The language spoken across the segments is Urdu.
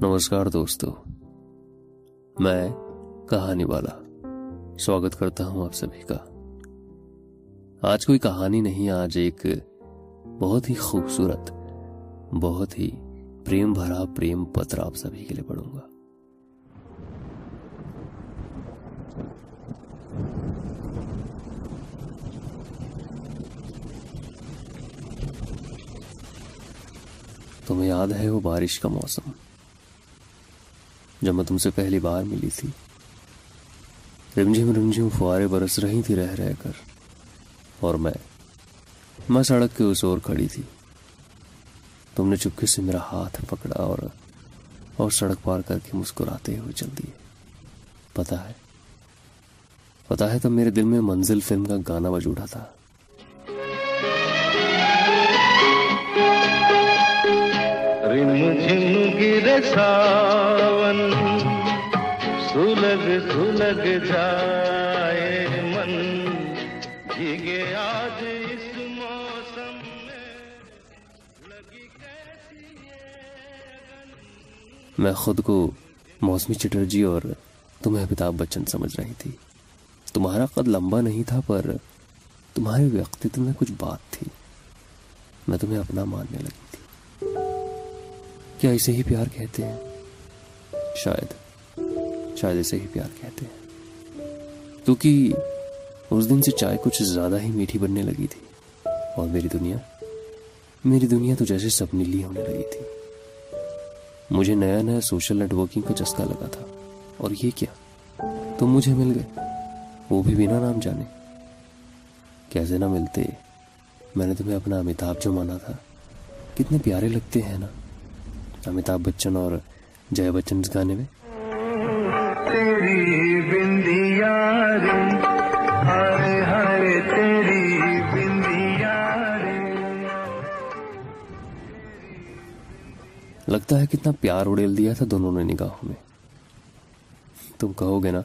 نمسکار دوستو، میں کہانی والا سواگت کرتا ہوں آپ سبھی کا۔ آج کوئی کہانی نہیں، آج ایک بہت ہی خوبصورت، بہت ہی پریم بھرا، پریم پتر آپ سبھی کے لیے پڑھوں گا۔ تمہیں یاد ہے وہ بارش کا موسم؟ جب میں تم سے پہلی بار ملی تھی۔ رمجھم رمجھم فوارے برس رہی تھی رہ رہ کر۔ اور میں میں سڑک کے اس اور کھڑی تھی۔ تم نے چپکے سے میرا ہاتھ پکڑا اور اور سڑک پار کر کے مسکراتے ہوئے چل دیے۔ پتا ہے پتا ہے تب میرے دل میں منزل فلم کا گانا بج اٹھا تھا۔ رمجھم دھلک سلگ جائے من۔ گے آج اس موسم میں لگی میں خود کو موسمی چٹرجی اور تمہیں امیتابھ بچن سمجھ رہی تھی۔ تمہارا قد لمبا نہیں تھا، پر تمہارے ویکتتو میں کچھ بات تھی۔ میں تمہیں اپنا ماننے لگی تھی۔ کیا اسے ہی پیار کہتے ہیں؟ شاید۔ شاید اسے ہی پیار کہتے ہیں۔ کیونکہ اس دن سے چائے کچھ زیادہ ہی میٹھی بننے لگی تھی۔ اور میری دنیا میری دنیا تو جیسے سب نیلی ہونے لگی تھی۔ مجھے نیا نیا سوشل نیٹ ورکنگ کا چسکا لگا تھا۔ اور یہ کیا؟ تم مجھے مل گئے۔ وہ بھی بنا نام جانے۔ کیسے نہ ملتے۔ میں نے تمہیں اپنا امیتابھ جو مانا تھا۔ کتنے پیارے لگتے ہیں نا۔ امیتابھ بچن اور جائے بچن اس گانے میں۔ لگتا ہے کتنا پیار اڑیل دیا تھا دونوں نے نگاہوں میں۔ تم کہو گے نا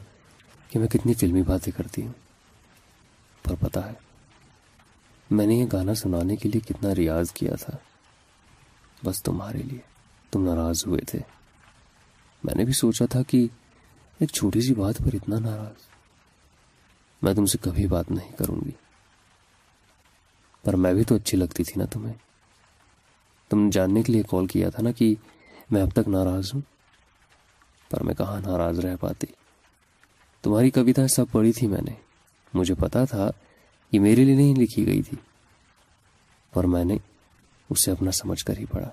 کہ میں کتنی فلمی باتیں کرتی ہوں، پر پتا ہے، میں نے یہ گانا سنانے کے لیے کتنا ریاض کیا تھا۔ بس تمہارے لیے تم ناراض ہوئے تھے۔ میں نے بھی سوچا تھا کہ ایک چھوٹی سی بات پر اتنا ناراض میں تم سے کبھی بات نہیں کروں گی۔ پر میں بھی تو اچھی لگتی تھی نا تمہیں۔ تم نے جاننے کے لیے کال کیا تھا نا کہ میں اب تک ناراض ہوں، پر میں کہاں ناراض رہ پاتی؟ تمہاری کویتا سب پڑھی تھی میں نے۔ مجھے پتا تھا یہ میرے لیے نہیں لکھی گئی تھی، پر میں نے اسے اپنا سمجھ کر ہی پڑھا۔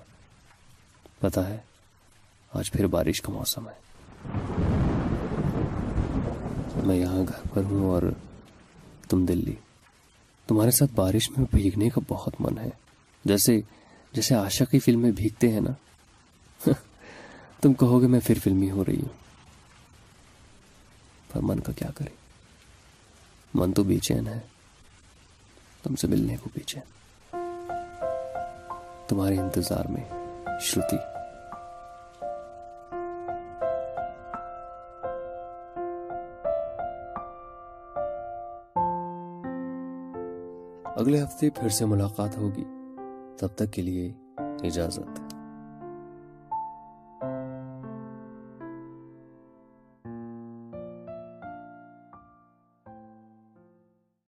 پتا ہے، آج پھر بارش کا موسم ہے۔ میں یہاں گھر پر ہوں اور تم دلی۔ تمہارے ساتھ بارش میں بھیگنے کا بہت من ہے۔ جیسے جیسے عاشق کی فلمیں بھیگتے ہیں نا۔ تم کہو گے میں پھر فلمی ہو رہی ہوں۔ پر من کا کیا کرے؟ من تو بے چین ہے۔ تم سے ملنے کو بے چین۔ تمہارے انتظار میں شروتی اگلے ہفتے پھر سے ملاقات ہوگی۔ تب تک کے لیے اجازت۔